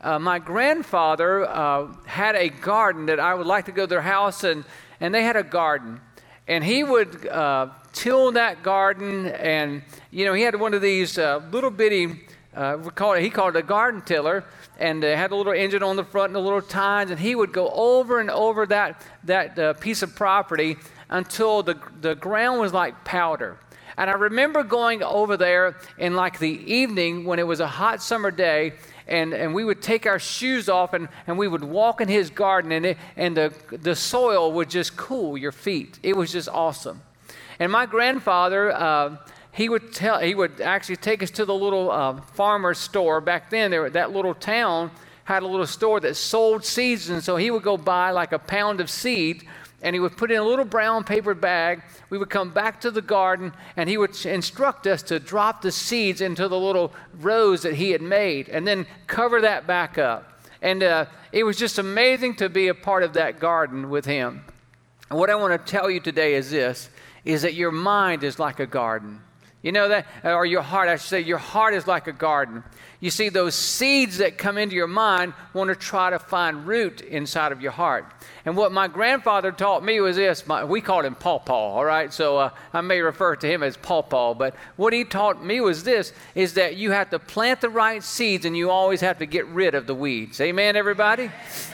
uh, my grandfather uh, had a garden that I would like to go to their house, and, and they had a garden. And he would uh, till that garden, and, you know, he had one of these uh, little bitty, uh, we call it, he called it a garden tiller, and it had a little engine on the front and a little tines, and he would go over and over that, that uh, piece of property until the, the ground was like powder. And I remember going over there in like the evening when it was a hot summer day, and, and we would take our shoes off and, and we would walk in his garden, and, it, and the, the soil would just cool your feet. It was just awesome. And my grandfather, uh, he would tell, he would actually take us to the little uh, farmer store. Back then, there, that little town had a little store that sold seeds, and so he would go buy like a pound of seed and he would put in a little brown paper bag. We would come back to the garden, and he would instruct us to drop the seeds into the little rows that he had made, and then cover that back up. And uh, it was just amazing to be a part of that garden with him. And what I want to tell you today is this: is that your mind is like a garden. You know that, or your heart, I should say, your heart is like a garden. You see, those seeds that come into your mind want to try to find root inside of your heart. And what my grandfather taught me was this my, we called him Paw Paw, all right? So uh, I may refer to him as Paw Paw. But what he taught me was this is that you have to plant the right seeds and you always have to get rid of the weeds. Amen, everybody?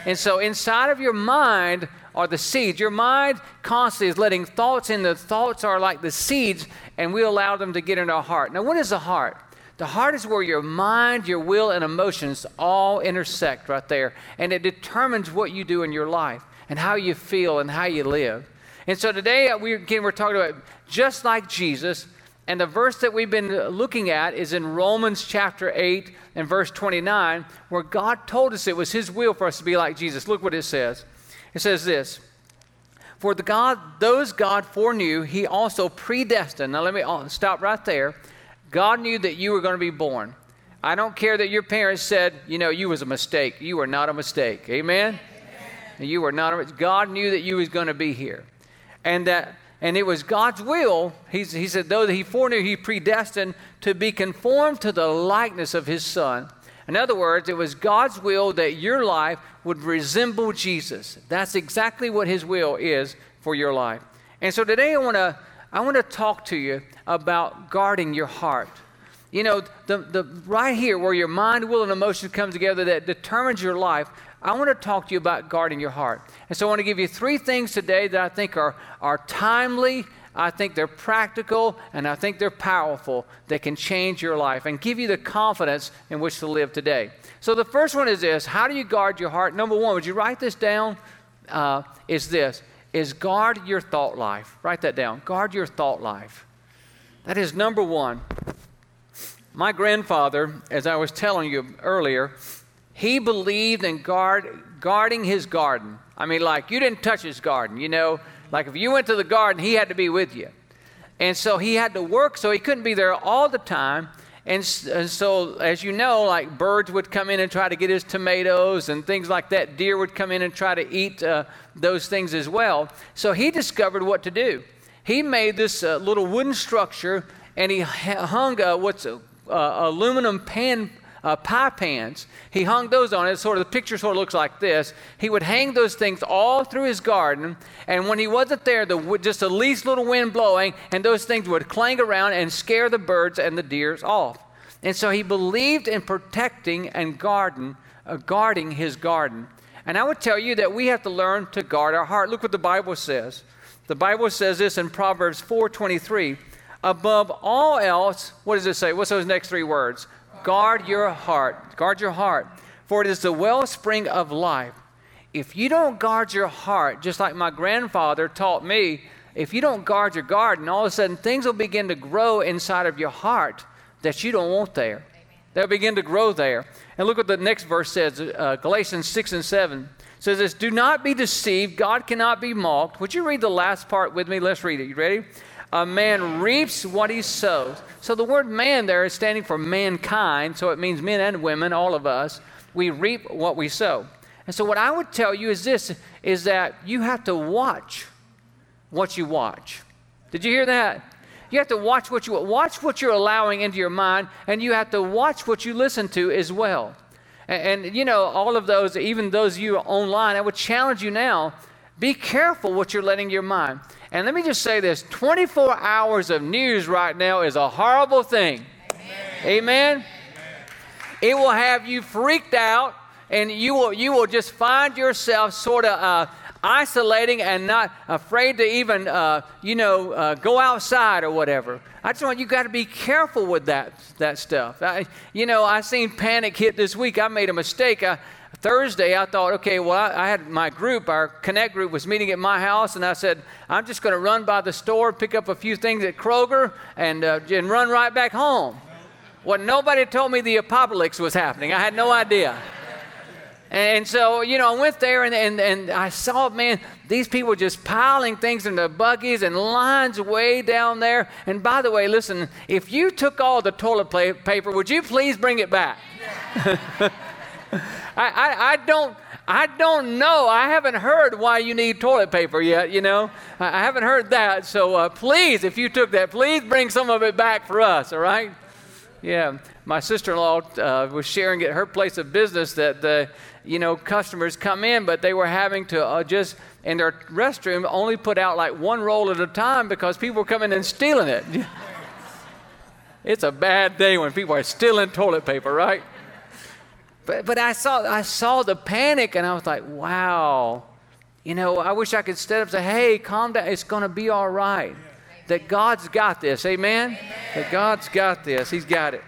And so inside of your mind, are the seeds. Your mind constantly is letting thoughts in. The thoughts are like the seeds, and we allow them to get in our heart. Now, what is the heart? The heart is where your mind, your will, and emotions all intersect right there. And it determines what you do in your life and how you feel and how you live. And so today, uh, we, again, we're talking about just like Jesus. And the verse that we've been looking at is in Romans chapter 8 and verse 29, where God told us it was His will for us to be like Jesus. Look what it says. It says this For the God, those God foreknew, He also predestined. Now, let me uh, stop right there God knew that you were going to be born. I don't care that your parents said, you know, you was a mistake. You were not a mistake. Amen? Amen. You were not a God knew that you was going to be here. And that and it was God's will. He, he said, though he foreknew, he predestined to be conformed to the likeness of his son. In other words, it was God's will that your life would resemble Jesus. That's exactly what his will is for your life. And so today I want to I want to talk to you about guarding your heart. You know, the, the, right here where your mind, will, and emotions come together that determines your life, I want to talk to you about guarding your heart. And so I want to give you three things today that I think are, are timely, I think they're practical, and I think they're powerful that can change your life and give you the confidence in which to live today. So the first one is this How do you guard your heart? Number one, would you write this down? Uh, is this is guard your thought life. Write that down. Guard your thought life. That is number one. My grandfather, as I was telling you earlier, he believed in guard, guarding his garden. I mean, like, you didn't touch his garden, you know? Like, if you went to the garden, he had to be with you. And so he had to work, so he couldn't be there all the time. And, and, so, as you know, like birds would come in and try to get his tomatoes and things like that. Deer would come in and try to eat uh, those things as well. So he discovered what to do. He made this uh, little wooden structure and he hung uh, what's uh, aluminum pan uh, pie pans. He hung those on it. Sort of the picture sort of looks like this. He would hang those things all through his garden, and when he wasn't there, the just the least little wind blowing, and those things would clang around and scare the birds and the deers off. And so he believed in protecting and garden, uh, guarding his garden. And I would tell you that we have to learn to guard our heart. Look what the Bible says. The Bible says this in Proverbs 4:23. Above all else, what does it say? What's those next three words? Guard your heart. Guard your heart, for it is the wellspring of life. If you don't guard your heart, just like my grandfather taught me, if you don't guard your garden, all of a sudden things will begin to grow inside of your heart that you don't want there. They'll begin to grow there. And look what the next verse says uh, Galatians 6 and 7 says this Do not be deceived. God cannot be mocked. Would you read the last part with me? Let's read it. You ready? A man reaps what he sows. So the word man there is standing for mankind. So it means men and women, all of us. We reap what we sow. And so what I would tell you is this is that you have to watch what you watch. Did you hear that? You have to watch what you watch what you're allowing into your mind, and you have to watch what you listen to as well. And, and you know, all of those, even those you online, I would challenge you now: be careful what you're letting your mind. And let me just say this: 24 hours of news right now is a horrible thing. Amen. Amen? Amen. It will have you freaked out, and you will you will just find yourself sort of. Uh, isolating and not afraid to even, uh, you know, uh, go outside or whatever. I just want you got to be careful with that that stuff. I, you know, I seen panic hit this week. I made a mistake. I, Thursday, I thought, okay, well, I, I, had my group, our Connect group, was meeting at my house, and I said, I'm just going to run by the store, pick up a few things at Kroger, and, uh, and run right back home. Well, nobody told me the apocalypse was happening. I had no idea. And so, you know, I went there and, and, and I saw, man, these people just piling things into buggies and lines way down there. And by the way, listen, if you took all the toilet paper, would you please bring it back? I, I, don't. I don't know. I haven't heard why you need toilet paper yet, you know. I haven't heard that. So uh, please, if you took that, please bring some of it back for us, all right? Yeah. My sister in law uh, was sharing at her place of business that the, you know, customers come in, but they were having to uh, just, in their restroom, only put out like one roll at a time because people were coming and stealing it. it's a bad day when people are stealing toilet paper, right? But, but I, saw, I saw the panic and I was like, wow. You know, I wish I could stand up and say, hey, calm down. It's going to be all right. That God's got this. Amen? Amen? That God's got this. He's got it.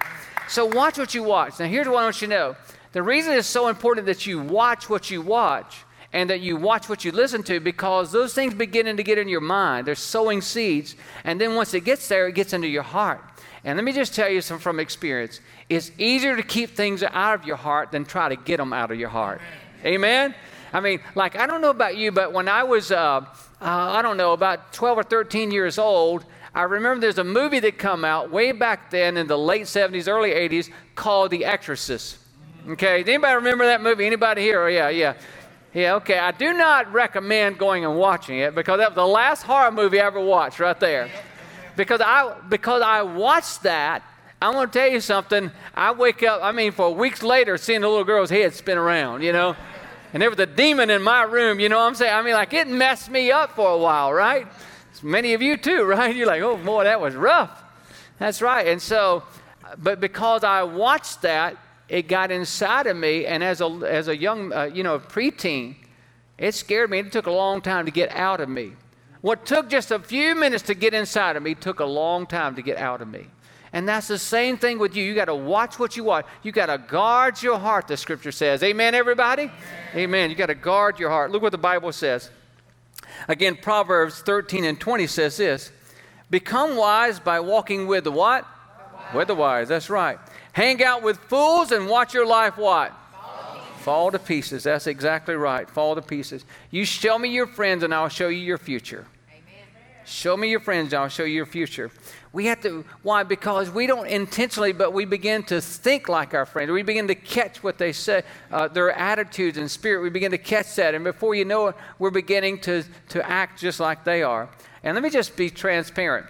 So watch what you watch. Now, here's what I want you to know the reason it's so important that you watch what you watch and that you watch what you listen to because those things beginning to get in your mind. They're sowing seeds. And then once it gets there, it gets into your heart. And let me just tell you some from experience. It's easier to keep things out of your heart than try to get them out of your heart. Amen? I mean, like, I don't know about you, but when I was, uh, uh, I don't know, about 12 or 13 years old, I remember there's a movie that come out way back then in the late 70s, early 80s called The Exorcist. Okay, anybody remember that movie? Anybody here? Oh, yeah, yeah. Yeah, okay. I do not recommend going and watching it because that was the last horror movie I ever watched right there. Because I because I watched that, I'm going to tell you something. I wake up, I mean, for weeks later, seeing the little girl's head spin around, you know. And there was a demon in my room, you know what I'm saying? I mean, like it messed me up for a while, right? Many of you too, right? You're like, oh boy, that was rough. That's right. And so, but because I watched that, it got inside of me, and as a, as a young, uh, you know, preteen, it scared me. It took a long time to get out of me. What took just a few minutes to get inside of me took a long time to get out of me. And that's the same thing with you. You got to watch what you watch. You got to guard your heart, the scripture says. Amen, everybody? Amen. Amen. You got to guard your heart. Look what the Bible says. Again, Proverbs 13 and 20 says this Become wise by walking with the what? With the wise. That's right. Hang out with fools and watch your life what? Fall to pieces. That's exactly right. Fall to pieces. You show me your friends and I'll show you your future. Show me your friends I'll show you your future. We have to, why? Because we don't intentionally, but we begin to think like our friends. We begin to catch what they say, uh, their attitudes and spirit. We begin to catch that. And before you know it, we're beginning to, to act just like they are. And let me just be transparent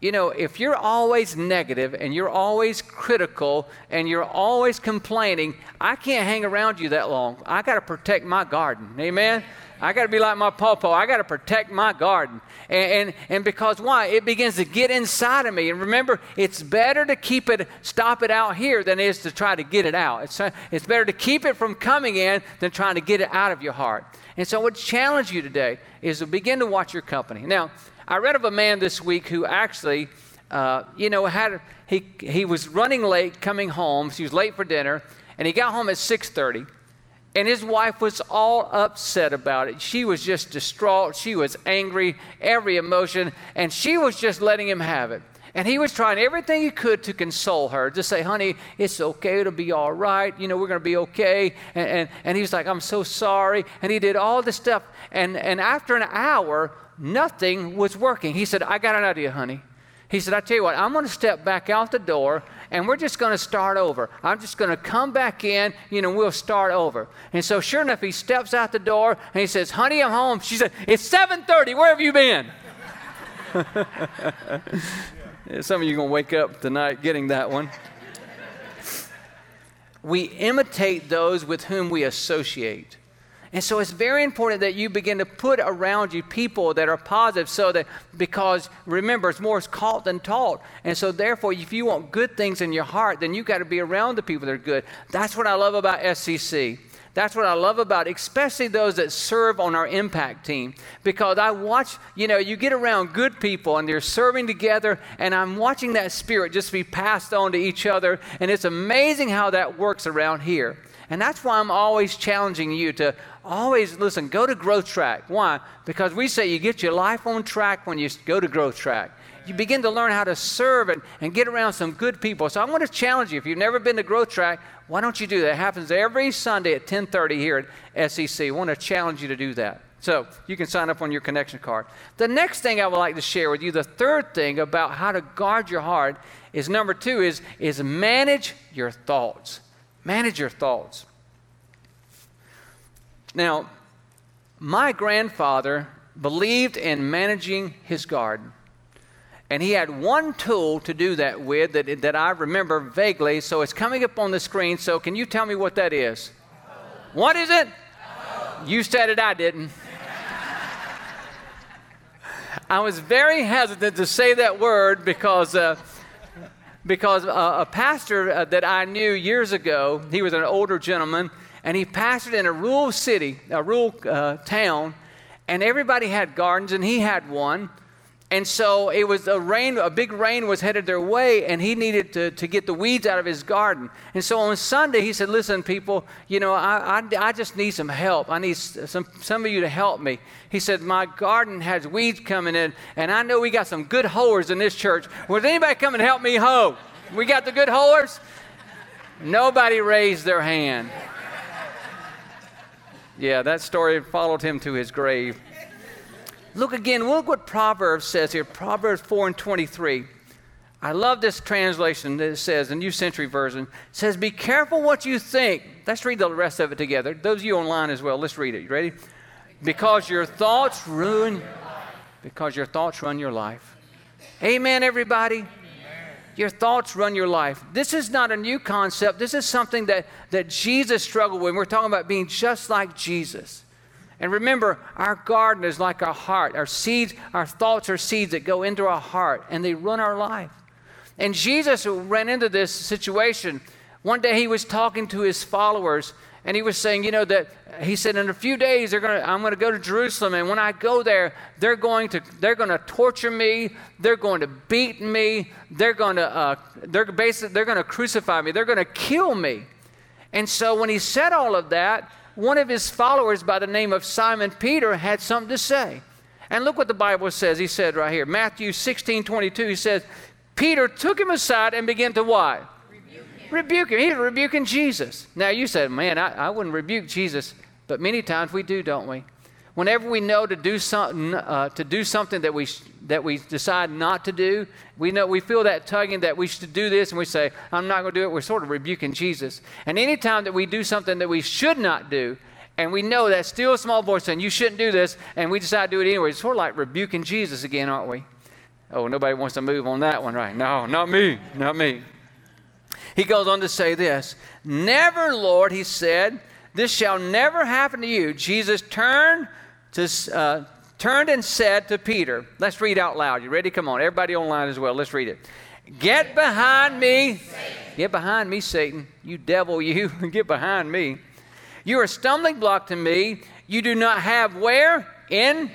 you know, if you're always negative and you're always critical and you're always complaining, I can't hang around you that long. I got to protect my garden. Amen? I got to be like my pawpaw. I got to protect my garden. And, and, and because why? It begins to get inside of me. And remember, it's better to keep it, stop it out here than it is to try to get it out. It's, it's better to keep it from coming in than trying to get it out of your heart. And so, would challenge you today is to begin to watch your company. Now, I read of a man this week who actually, uh, you know, had he he was running late coming home. She was late for dinner, and he got home at 6:30. And his wife was all upset about it. She was just distraught. She was angry, every emotion, and she was just letting him have it. And he was trying everything he could to console her, to say, honey, it's okay, it'll be all right, you know, we're going to be okay. And, and, and he was like, I'm so sorry. And he did all this stuff. And, and after an hour, nothing was working. He said, I got an idea, honey. He said, I tell you what, I'm going to step back out the door and we're just going to start over. I'm just going to come back in, you know, we'll start over. And so sure enough, he steps out the door and he says, honey, I'm home. She said, it's 7.30, where have you been? Some of you are going to wake up tonight getting that one. we imitate those with whom we associate. And so it's very important that you begin to put around you people that are positive so that, because remember, it's more caught than taught. And so, therefore, if you want good things in your heart, then you've got to be around the people that are good. That's what I love about SCC. That's what I love about, it, especially those that serve on our impact team. Because I watch, you know, you get around good people and they're serving together, and I'm watching that spirit just be passed on to each other. And it's amazing how that works around here. And that's why I'm always challenging you to always listen, go to growth track. Why? Because we say you get your life on track when you go to growth track. You begin to learn how to serve and, and get around some good people. So I want to challenge you. If you've never been to growth track, why don't you do that? It happens every Sunday at 1030 here at SCC. I want to challenge you to do that. So you can sign up on your connection card. The next thing I would like to share with you, the third thing about how to guard your heart is number two is, is manage your thoughts. Manage your thoughts. Now, my grandfather believed in managing his garden. And he had one tool to do that with that, that I remember vaguely. So it's coming up on the screen. So can you tell me what that is? What is it? You said it, I didn't. I was very hesitant to say that word because. Uh, because uh, a pastor uh, that I knew years ago, he was an older gentleman, and he pastored in a rural city, a rural uh, town, and everybody had gardens, and he had one. And so it was a rain, a big rain was headed their way, and he needed to, to get the weeds out of his garden. And so on Sunday, he said, Listen, people, you know, I, I, I just need some help. I need some, some of you to help me. He said, My garden has weeds coming in, and I know we got some good hoers in this church. Was anybody come and help me hoe? We got the good hoers? Nobody raised their hand. Yeah, that story followed him to his grave. Look again, look what Proverbs says here Proverbs 4 and 23. I love this translation that it says, the New Century Version. It says, Be careful what you think. Let's read the rest of it together. Those of you online as well, let's read it. You ready? Because your thoughts ruin because your thoughts run your life. Amen, everybody. Your thoughts run your life. This is not a new concept. This is something that, that Jesus struggled with. We're talking about being just like Jesus. And remember, our garden is like our heart. Our seeds, our thoughts are seeds that go into our heart and they run our life. And Jesus ran into this situation. One day he was talking to his followers and he was saying, you know, that he said, in a few days they're gonna, I'm going to go to Jerusalem, and when I go there, they're going to they're going to torture me, they're going to beat me, they're going to uh, they're basically they're going to crucify me, they're going to kill me. And so when he said all of that, one of his followers by the name of Simon Peter had something to say. And look what the Bible says. He said right here, Matthew 16 22, he says, Peter took him aside and began to what? Rebuke him. Rebuke him. He's rebuking Jesus. Now you said, man, I, I wouldn't rebuke Jesus, but many times we do, don't we? Whenever we know to do something, uh, to do something that we that we decide not to do, we know we feel that tugging that we should do this, and we say, "I'm not going to do it." We're sort of rebuking Jesus. And anytime that we do something that we should not do, and we know that still a small voice saying, "You shouldn't do this," and we decide to do it anyway, it's sort of like rebuking Jesus again, aren't we? Oh, nobody wants to move on that one, right? No, not me, not me. He goes on to say this Never, Lord, he said, this shall never happen to you. Jesus turned uh, turned and said to Peter, let's read out loud. You ready? Come on. Everybody online as well. Let's read it. Get behind me. Get behind me, Satan. You devil, you. Get behind me. You're a stumbling block to me. You do not have where? In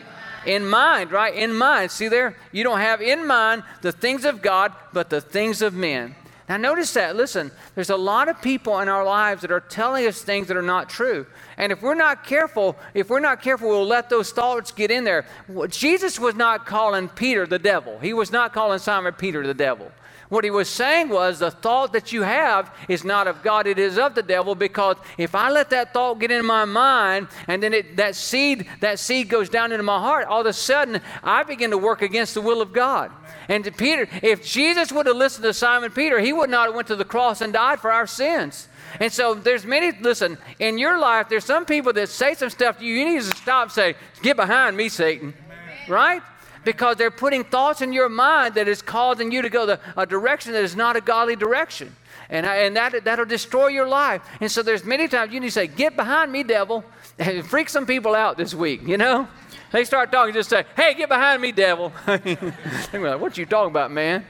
in mind, right? In mind. See there? You don't have in mind the things of God, but the things of men. Now, notice that. Listen, there's a lot of people in our lives that are telling us things that are not true. And if we're not careful, if we're not careful, we'll let those thoughts get in there. Jesus was not calling Peter the devil, he was not calling Simon Peter the devil. What he was saying was the thought that you have is not of God, it is of the devil because if I let that thought get in my mind and then it, that seed that seed goes down into my heart, all of a sudden I begin to work against the will of God. And to Peter, if Jesus would have listened to Simon Peter, he would not have went to the cross and died for our sins. And so there's many, listen, in your life, there's some people that say some stuff to you. You need to stop and say, Get behind me, Satan. Amen. Right? Because they're putting thoughts in your mind that is causing you to go the, a direction that is not a godly direction. And, and that, that'll destroy your life. And so there's many times you need to say, Get behind me, devil. And freak some people out this week, you know? They start talking, just say, Hey, get behind me, devil. They're like, What you talking about, man?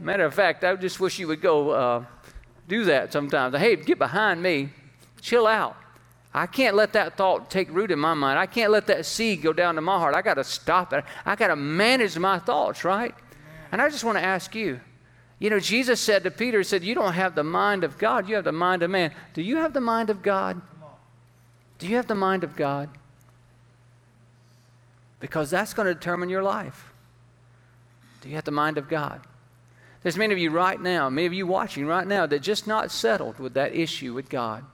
Matter of fact, I just wish you would go uh, do that sometimes. Hey, get behind me. Chill out. I can't let that thought take root in my mind. I can't let that seed go down to my heart. I got to stop it. I got to manage my thoughts, right? And I just want to ask you you know, Jesus said to Peter, He said, You don't have the mind of God, you have the mind of man. Do you have the mind of God? Do you have the mind of God? Because that's going to determine your life. Do you have the mind of God? There's many of you right now, many of you watching right now, that just not settled with that issue with God.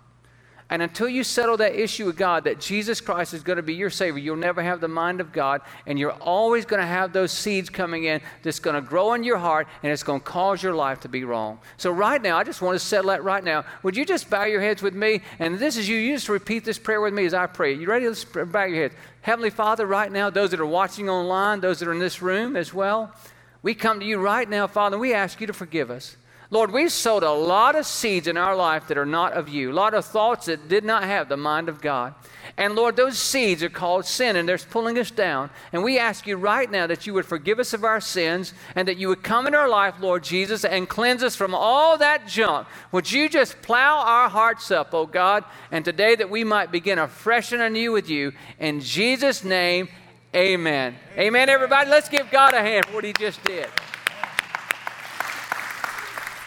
And until you settle that issue with God, that Jesus Christ is going to be your Savior, you'll never have the mind of God. And you're always going to have those seeds coming in that's going to grow in your heart and it's going to cause your life to be wrong. So, right now, I just want to settle that right now. Would you just bow your heads with me? And this is you. You just repeat this prayer with me as I pray. You ready? Let's bow your heads. Heavenly Father, right now, those that are watching online, those that are in this room as well, we come to you right now, Father, and we ask you to forgive us. Lord, we've sowed a lot of seeds in our life that are not of you, a lot of thoughts that did not have the mind of God. And Lord, those seeds are called sin and they're pulling us down. And we ask you right now that you would forgive us of our sins and that you would come in our life, Lord Jesus, and cleanse us from all that junk. Would you just plow our hearts up, oh God, and today that we might begin afresh and anew with you. In Jesus' name, amen. Amen, amen everybody. Let's give God a hand for what he just did.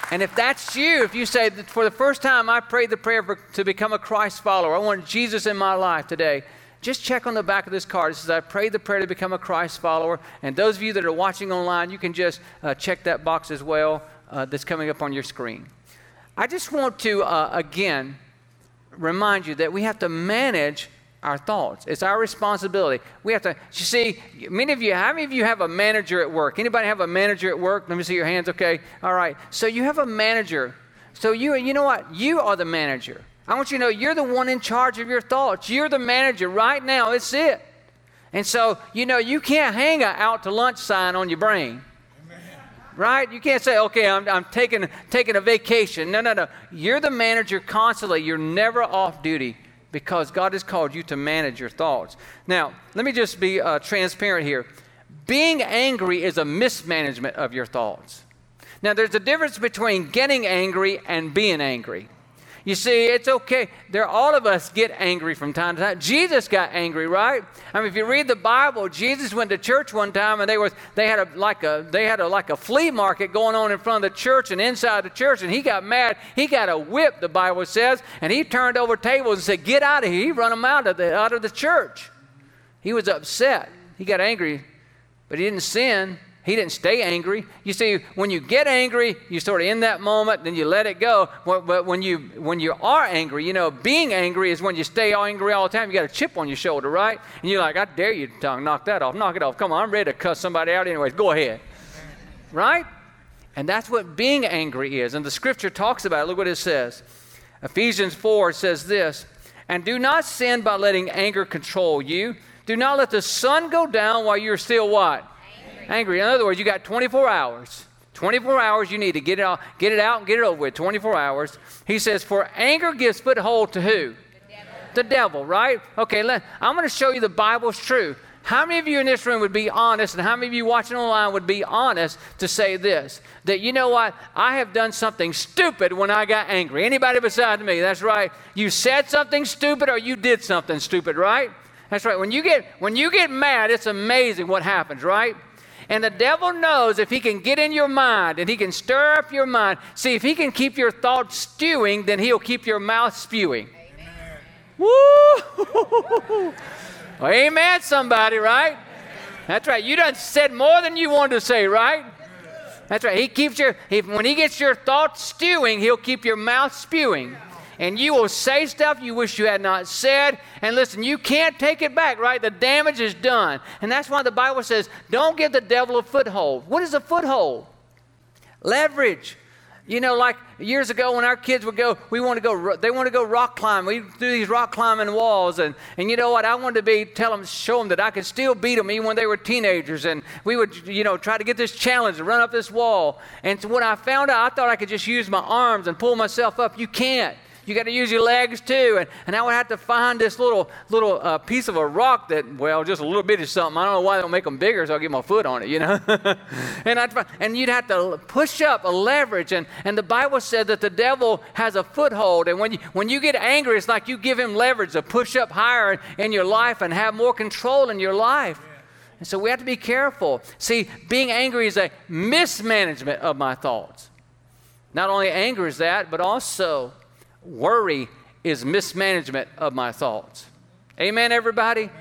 And if that's you, if you say for the first time I prayed the prayer for, to become a Christ follower, I want Jesus in my life today, just check on the back of this card. It says, I prayed the prayer to become a Christ follower. And those of you that are watching online, you can just uh, check that box as well uh, that's coming up on your screen. I just want to, uh, again, remind you that we have to manage our thoughts. It's our responsibility. We have to, you see, many of you, how many of you have a manager at work? Anybody have a manager at work? Let me see your hands, okay? All right. So you have a manager. So you, you know what? You are the manager. I want you to know you're the one in charge of your thoughts. You're the manager right now. It's it. And so, you know, you can't hang a out to lunch sign on your brain. Right? You can't say, okay, I'm, I'm taking, taking a vacation. No, no, no. You're the manager constantly. You're never off duty because God has called you to manage your thoughts. Now, let me just be uh, transparent here. Being angry is a mismanagement of your thoughts. Now, there's a difference between getting angry and being angry. You see, it's okay. There, all of us get angry from time to time. Jesus got angry, right? I mean, if you read the Bible, Jesus went to church one time, and they was they had a like a they had a like a flea market going on in front of the church and inside the church, and he got mad. He got a whip, the Bible says, and he turned over tables and said, "Get out of here!" He run them out of the out of the church. He was upset. He got angry, but he didn't sin. He didn't stay angry. You see, when you get angry, you sort of in that moment, then you let it go. But when you when you are angry, you know, being angry is when you stay angry all the time. You got a chip on your shoulder, right? And you're like, I dare you, tongue, knock that off, knock it off. Come on, I'm ready to cuss somebody out anyways. Go ahead, right? And that's what being angry is. And the scripture talks about it. Look what it says. Ephesians 4 says this, and do not sin by letting anger control you. Do not let the sun go down while you're still what? Angry. In other words, you got 24 hours. 24 hours you need to get it out, get it out and get it over with. 24 hours. He says, For anger gives foothold to who? The devil, the devil right? Okay, let, I'm going to show you the Bible's true. How many of you in this room would be honest, and how many of you watching online would be honest to say this? That you know what? I have done something stupid when I got angry. Anybody beside me? That's right. You said something stupid or you did something stupid, right? That's right. When you get when you get mad, it's amazing what happens, right? And the devil knows if he can get in your mind and he can stir up your mind, see, if he can keep your thoughts stewing, then he'll keep your mouth spewing. Amen. Woo! amen, somebody, right? That's right. You done said more than you wanted to say, right? That's right. He keeps your, he, when he gets your thoughts stewing, he'll keep your mouth spewing and you will say stuff you wish you had not said. And listen, you can't take it back, right? The damage is done. And that's why the Bible says, don't give the devil a foothold. What is a foothold? Leverage. You know, like years ago when our kids would go, we want to go, they want to go rock climb. We do these rock climbing walls. And, and you know what? I wanted to be, tell them, show them that I could still beat them even when they were teenagers. And we would, you know, try to get this challenge to run up this wall. And so when I found out, I thought I could just use my arms and pull myself up. You can't. You got to use your legs too. And, and I would have to find this little little uh, piece of a rock that, well, just a little bit of something. I don't know why they don't make them bigger, so I'll get my foot on it, you know. and I'd find, and you'd have to push up a leverage. And, and the Bible said that the devil has a foothold. And when you, when you get angry, it's like you give him leverage to push up higher in your life and have more control in your life. And so we have to be careful. See, being angry is a mismanagement of my thoughts. Not only anger is that, but also Worry is mismanagement of my thoughts. Amen, everybody? Amen.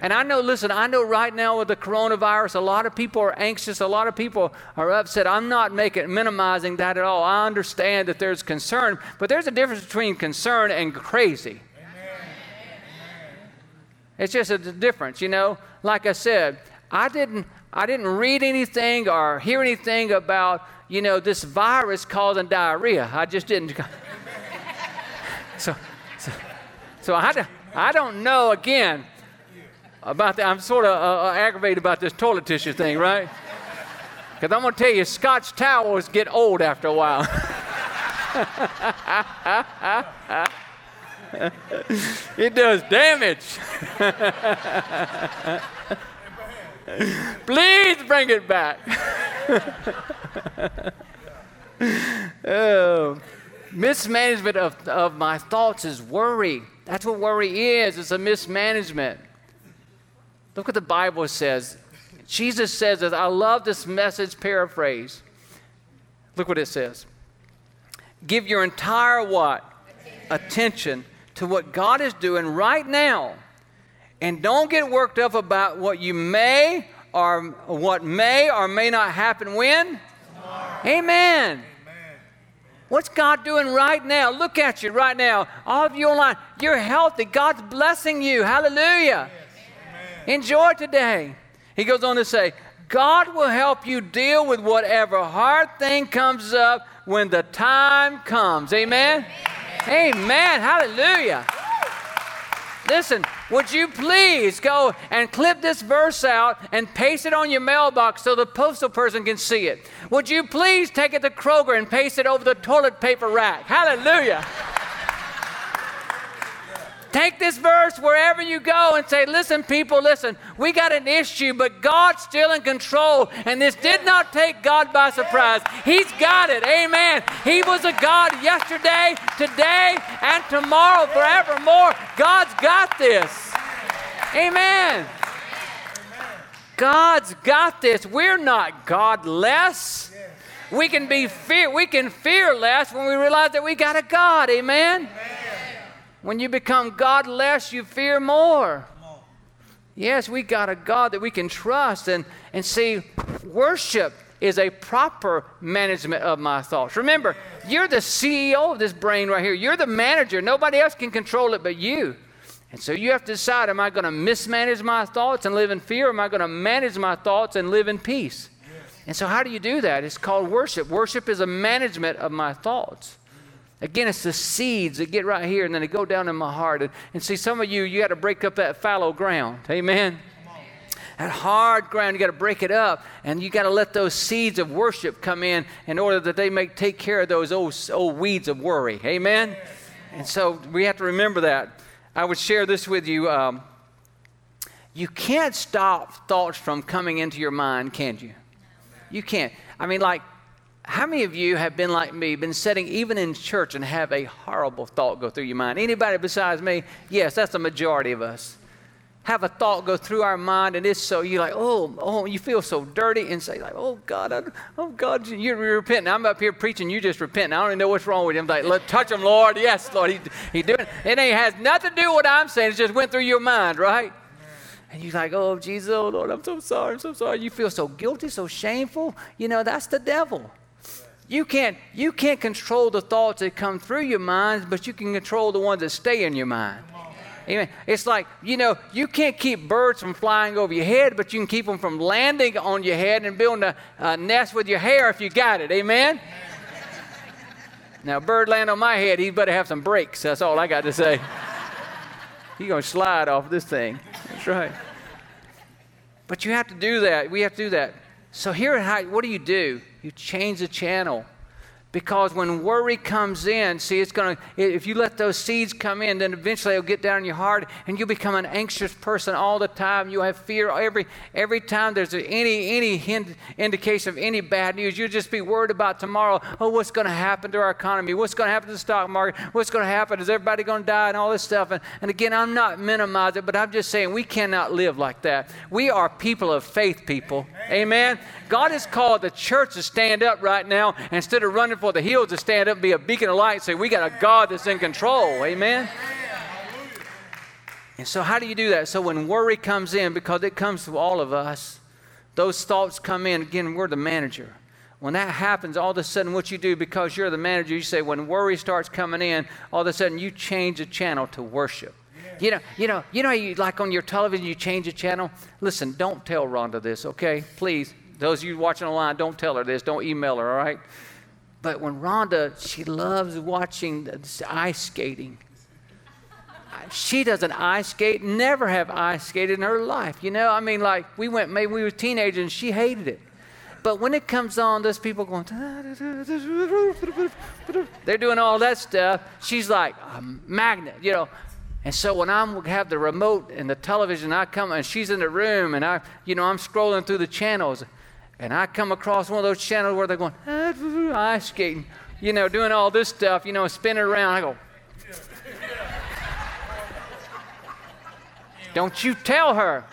And I know, listen, I know right now with the coronavirus, a lot of people are anxious, a lot of people are upset. I'm not making minimizing that at all. I understand that there's concern, but there's a difference between concern and crazy. Amen. It's just a difference, you know. Like I said, I didn't I didn't read anything or hear anything about, you know, this virus causing diarrhea. I just didn't so, so, so I, I don't know again about that. I'm sort of uh, uh, aggravated about this toilet tissue thing, right? Because I'm going to tell you, Scott towels get old after a while. it does damage. Please bring it back. oh. Mismanagement of, of my thoughts is worry. That's what worry is. It's a mismanagement. Look what the Bible says. Jesus says this. I love this message paraphrase. Look what it says. Give your entire what? Attention to what God is doing right now. And don't get worked up about what you may or what may or may not happen when. Tomorrow. Amen. What's God doing right now? Look at you right now. All of you online, you're healthy. God's blessing you. Hallelujah. Yes. Enjoy today. He goes on to say, God will help you deal with whatever hard thing comes up when the time comes. Amen. Amen. Amen. Hallelujah. Listen, would you please go and clip this verse out and paste it on your mailbox so the postal person can see it? Would you please take it to Kroger and paste it over the toilet paper rack? Hallelujah. Take this verse wherever you go and say, Listen, people, listen, we got an issue, but God's still in control. And this did not take God by surprise. He's got it. Amen. He was a God yesterday, today, and tomorrow, forevermore. God's got this. Amen. God's got this. We're not godless. We can be fear. We can fear less when we realize that we got a God. Amen. Amen. When you become God less, you fear more. Yes, we got a God that we can trust. And, and see, worship is a proper management of my thoughts. Remember, you're the CEO of this brain right here. You're the manager. Nobody else can control it but you. And so you have to decide am I going to mismanage my thoughts and live in fear? Or am I going to manage my thoughts and live in peace? And so, how do you do that? It's called worship. Worship is a management of my thoughts. Again, it's the seeds that get right here and then they go down in my heart. And, and see, some of you, you got to break up that fallow ground. Amen. That hard ground, you got to break it up and you got to let those seeds of worship come in in order that they may take care of those old, old weeds of worry. Amen. And so we have to remember that. I would share this with you. Um, you can't stop thoughts from coming into your mind, can you? You can't. I mean, like how many of you have been like me, been sitting even in church and have a horrible thought go through your mind? Anybody besides me? Yes, that's the majority of us. have a thought go through our mind and it's so you're like oh oh you feel so dirty and say like oh god I, oh god you're repenting. I'm up here preaching you just repenting. I don't even know what's wrong with him. Like let touch him lord. Yes lord he, he doing it. Ain't has nothing to do with what i'm saying. It just went through your mind right? And you're like oh jesus oh lord i'm so sorry i'm so sorry. You feel so guilty so shameful. You know that's the devil you can't you can't control the thoughts that come through your mind but you can control the ones that stay in your mind Amen. It's like, you know, you can't keep birds from flying over your head, but you can keep them from landing on your head and building a, a nest with your hair if you got it. Amen? now, bird land on my head, he better have some brakes. That's all I got to say. He's going to slide off this thing. That's right. But you have to do that. We have to do that. So here, what do you do? You change the channel. Because when worry comes in, see, it's going to, if you let those seeds come in, then eventually it'll get down in your heart and you'll become an anxious person all the time. You'll have fear every, every time there's any, any hint, indication of any bad news. You'll just be worried about tomorrow. Oh, what's going to happen to our economy? What's going to happen to the stock market? What's going to happen? Is everybody going to die and all this stuff? And, and again, I'm not minimizing it, but I'm just saying we cannot live like that. We are people of faith, people. Amen. God has called the church to stand up right now instead of running for the hills to stand up and be a beacon of light. Say, we got a God that's in control. Amen. And so, how do you do that? So, when worry comes in, because it comes to all of us, those thoughts come in. Again, we're the manager. When that happens, all of a sudden, what you do, because you're the manager, you say, when worry starts coming in, all of a sudden you change the channel to worship. You know, you know, you know, you like on your television, you change the channel. Listen, don't tell Rhonda this, okay? Please, those of you watching online, don't tell her this. Don't email her, all right? But when Rhonda, she loves watching ice skating. She doesn't ice skate, never have ice skated in her life. You know, I mean, like we went, maybe we were teenagers and she hated it. But when it comes on, those people going, they're doing all that stuff. She's like a magnet, you know. And so when I have the remote and the television, I come and she's in the room and I, you know, I'm scrolling through the channels and I come across one of those channels where they're going, ah, ice skating, you know, doing all this stuff, you know, spinning around. I go, don't you tell her.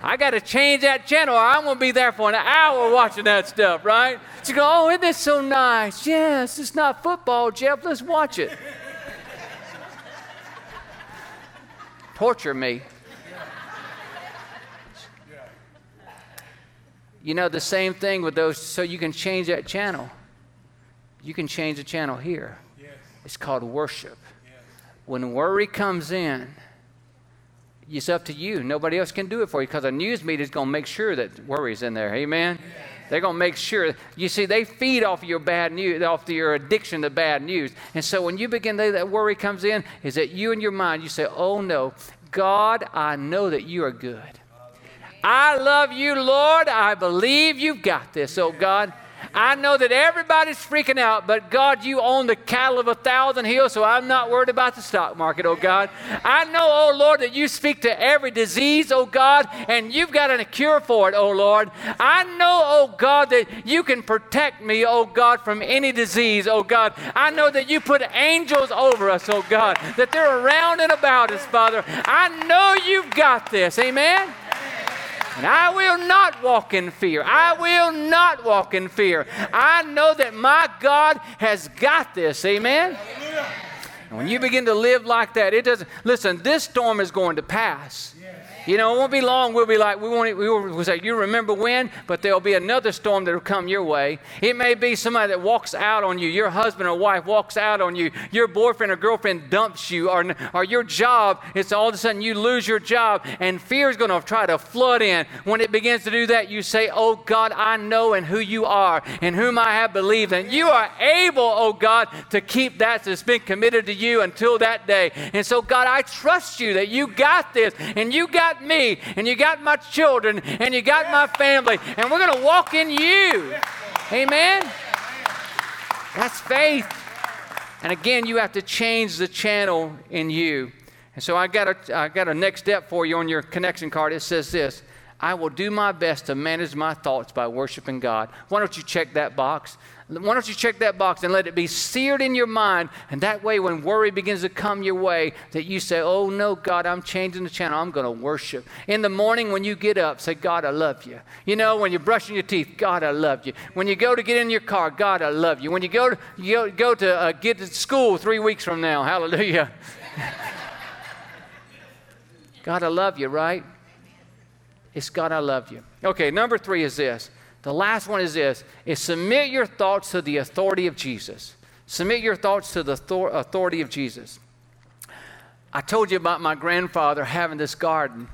I got to change that channel or I'm going to be there for an hour watching that stuff, right? She go, oh, isn't this so nice? Yes, it's not football, Jeff. Let's watch it. Torture me. You know, the same thing with those, so you can change that channel. You can change the channel here. Yes. It's called worship. Yes. When worry comes in, it's up to you. Nobody else can do it for you because a news media is going to make sure that worry's in there. Amen? Yes. They're going to make sure. You see, they feed off your bad news, off your addiction to bad news. And so when you begin, to, that worry comes in, is that you in your mind, you say, oh no, God, I know that you are good. I love you, Lord. I believe you've got this, oh God. I know that everybody's freaking out, but God, you own the cattle of a thousand hills, so I'm not worried about the stock market, oh God. I know, oh Lord, that you speak to every disease, oh God, and you've got a cure for it, oh Lord. I know, oh God, that you can protect me, oh God, from any disease, oh God. I know that you put angels over us, oh God, that they're around and about us, Father. I know you've got this, amen. And I will not walk in fear. I will not walk in fear. I know that my God has got this. Amen. And when you begin to live like that, it doesn't, listen, this storm is going to pass. You know, it won't be long. We'll be like, we won't, we will say, you remember when? But there'll be another storm that'll come your way. It may be somebody that walks out on you. Your husband or wife walks out on you. Your boyfriend or girlfriend dumps you. Or, or your job, it's all of a sudden you lose your job. And fear is going to try to flood in. When it begins to do that, you say, Oh God, I know and who you are and whom I have believed. And you are able, oh God, to keep that that's been committed to you until that day. And so, God, I trust you that you got this and you got me, and you got my children, and you got my family, and we're going to walk in you. Amen? That's faith. And again, you have to change the channel in you. And so I got a, I got a next step for you on your connection card. It says this I will do my best to manage my thoughts by worshiping God. Why don't you check that box? Why don't you check that box and let it be seared in your mind? And that way, when worry begins to come your way, that you say, Oh, no, God, I'm changing the channel. I'm going to worship. In the morning, when you get up, say, God, I love you. You know, when you're brushing your teeth, God, I love you. When you go to get in your car, God, I love you. When you go to, you go, to uh, get to school three weeks from now, hallelujah. God, I love you, right? It's God, I love you. Okay, number three is this the last one is this is submit your thoughts to the authority of Jesus. Submit your thoughts to the authority of Jesus. I told you about my grandfather having this garden,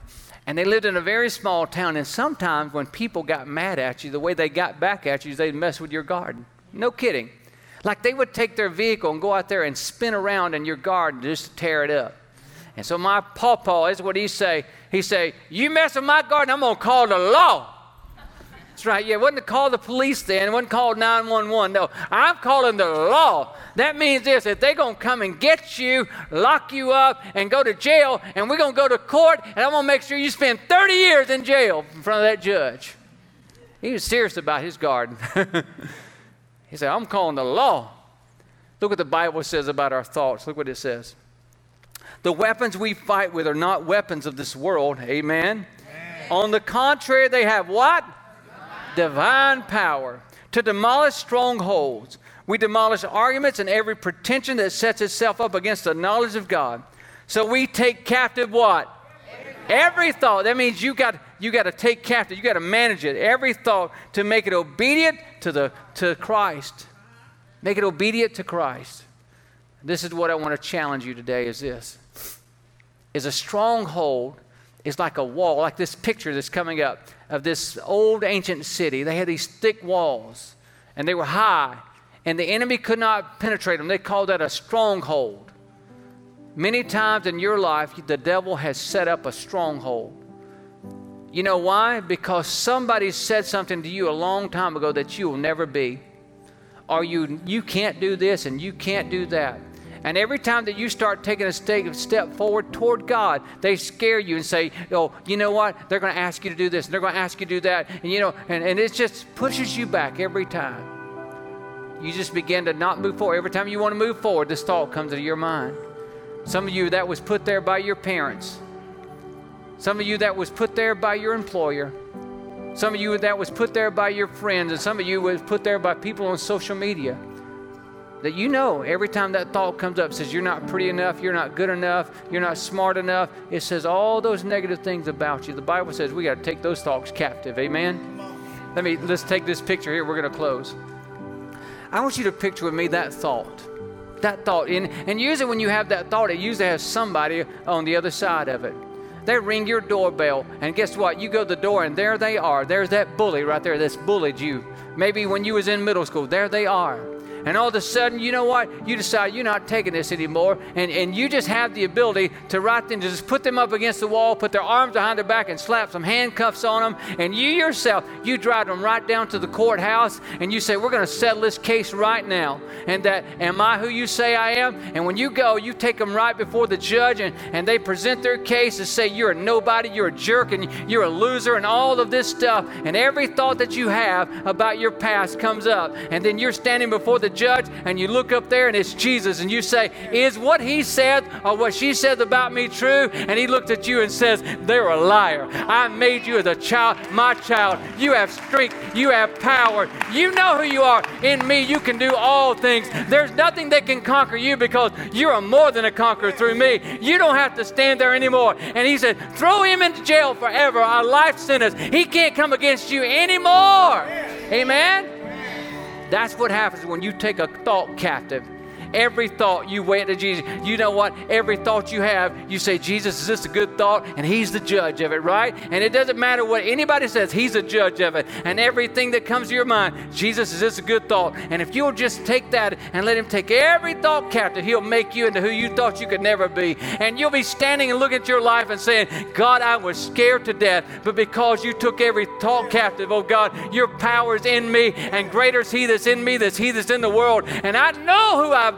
and they lived in a very small town. And sometimes when people got mad at you, the way they got back at you is they'd mess with your garden. No kidding. Like they would take their vehicle and go out there and spin around in your garden just to tear it up. And so my pawpaw is what he say. He say, "You mess with my garden, I'm gonna call the law." That's right. Yeah, it wasn't to call the police then. It wasn't called 911. No, I'm calling the law. That means this that they're going to come and get you, lock you up, and go to jail, and we're going to go to court, and I'm going to make sure you spend 30 years in jail in front of that judge. He was serious about his garden. he said, I'm calling the law. Look what the Bible says about our thoughts. Look what it says. The weapons we fight with are not weapons of this world. Amen. Amen. On the contrary, they have what? divine power to demolish strongholds. We demolish arguments and every pretension that sets itself up against the knowledge of God. So we take captive what? Every thought. That means you got you got to take captive. You got to manage it. Every thought to make it obedient to the to Christ. Make it obedient to Christ. This is what I want to challenge you today is this. Is a stronghold is like a wall, like this picture that's coming up of this old ancient city. They had these thick walls, and they were high, and the enemy could not penetrate them. They called that a stronghold. Many times in your life, the devil has set up a stronghold. You know why? Because somebody said something to you a long time ago that you will never be. Or you, you can't do this and you can't do that. And every time that you start taking a step forward toward God, they scare you and say, oh, you know what? They're going to ask you to do this, and they're going to ask you to do that. And, you know, and, and it just pushes you back every time. You just begin to not move forward. Every time you want to move forward, this thought comes into your mind. Some of you that was put there by your parents. Some of you that was put there by your employer. Some of you that was put there by your friends. And some of you was put there by people on social media that you know every time that thought comes up says you're not pretty enough you're not good enough you're not smart enough it says all those negative things about you. The bible says we got to take those thoughts captive. Amen? Let me let's take this picture here. We're going to close. I want you to picture with me that thought. That thought. And, and usually when you have that thought. It usually has somebody on the other side of it. They ring your doorbell and guess what? You go to the door and there they are. There's that bully right there that's bullied you. Maybe when you was in middle school there they are and all of a sudden, you know what? You decide you're not taking this anymore, and, and you just have the ability to right then just put them up against the wall, put their arms behind their back, and slap some handcuffs on them. And you yourself, you drive them right down to the courthouse, and you say, We're going to settle this case right now. And that, am I who you say I am? And when you go, you take them right before the judge, and, and they present their case and say, You're a nobody, you're a jerk, and you're a loser, and all of this stuff. And every thought that you have about your past comes up. And then you're standing before the judge and you look up there and it's Jesus and you say, Is what he said or what she said about me true? And he looked at you and says, They're a liar. I made you as a child, my child. You have strength, you have power. You know who you are. In me, you can do all things. There's nothing that can conquer you because you are more than a conqueror through me. You don't have to stand there anymore. And he said, Throw him into jail forever, a life sentence. He can't come against you anymore. Amen. That's what happens when you take a thought captive Every thought you weigh to Jesus. You know what? Every thought you have, you say, Jesus, is this a good thought? And He's the judge of it, right? And it doesn't matter what anybody says, He's a judge of it. And everything that comes to your mind, Jesus, is this a good thought? And if you'll just take that and let Him take every thought captive, He'll make you into who you thought you could never be. And you'll be standing and looking at your life and saying, God, I was scared to death, but because you took every thought captive, oh God, your power is in me, and greater is He that's in me than He that's in the world. And I know who I